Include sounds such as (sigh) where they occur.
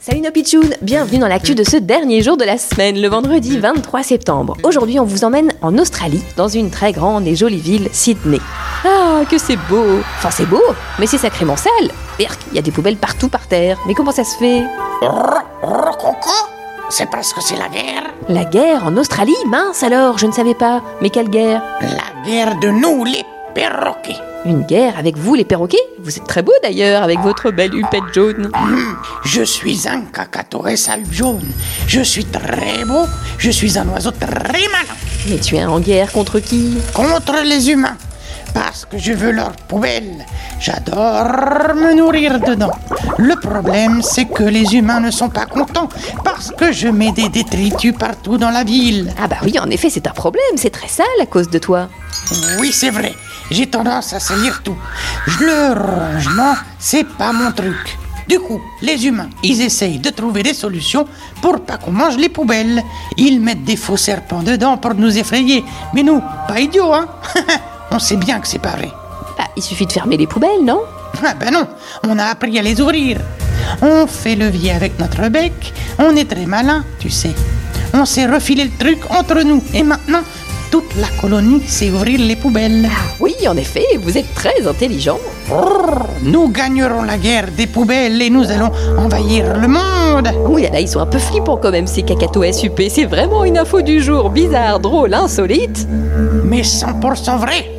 Salut nos bienvenue dans l'actu de ce dernier jour de la semaine, le vendredi 23 septembre. Aujourd'hui, on vous emmène en Australie, dans une très grande et jolie ville, Sydney. Ah, que c'est beau Enfin, c'est beau, mais c'est sacrément sale il y a des poubelles partout par terre. Mais comment ça se fait? C'est parce que c'est la guerre. La guerre en Australie? Mince alors, je ne savais pas. Mais quelle guerre? La guerre de nous, les perroquets. Une guerre avec vous les perroquets Vous êtes très beau d'ailleurs avec votre belle hupette jaune. Je suis un cacatoès à jaune. Je suis très beau. Je suis un oiseau très malin. Mais tu es en guerre contre qui? Contre les humains. Parce que je veux leur poubelle. J'adore me nourrir dedans. Le problème, c'est que les humains ne sont pas contents parce que je mets des détritus partout dans la ville. Ah bah oui, en effet, c'est un problème, c'est très sale à cause de toi. Oui, c'est vrai. J'ai tendance à salir tout. Je le rangement, c'est pas mon truc. Du coup, les humains, ils essayent de trouver des solutions pour pas qu'on mange les poubelles. Ils mettent des faux serpents dedans pour nous effrayer. Mais nous, pas idiots, hein (laughs) On sait bien que c'est pas vrai. Bah, il suffit de fermer les poubelles, non? Ah ben non, on a appris à les ouvrir. On fait levier avec notre bec, on est très malin, tu sais. On s'est refilé le truc entre nous et maintenant, toute la colonie sait ouvrir les poubelles. Oui, en effet, vous êtes très intelligent. Nous gagnerons la guerre des poubelles et nous allons envahir le monde. Oui, là, ils sont un peu flippants quand même, ces cacato SUP. C'est vraiment une info du jour, bizarre, drôle, insolite. Mais 100% vrai.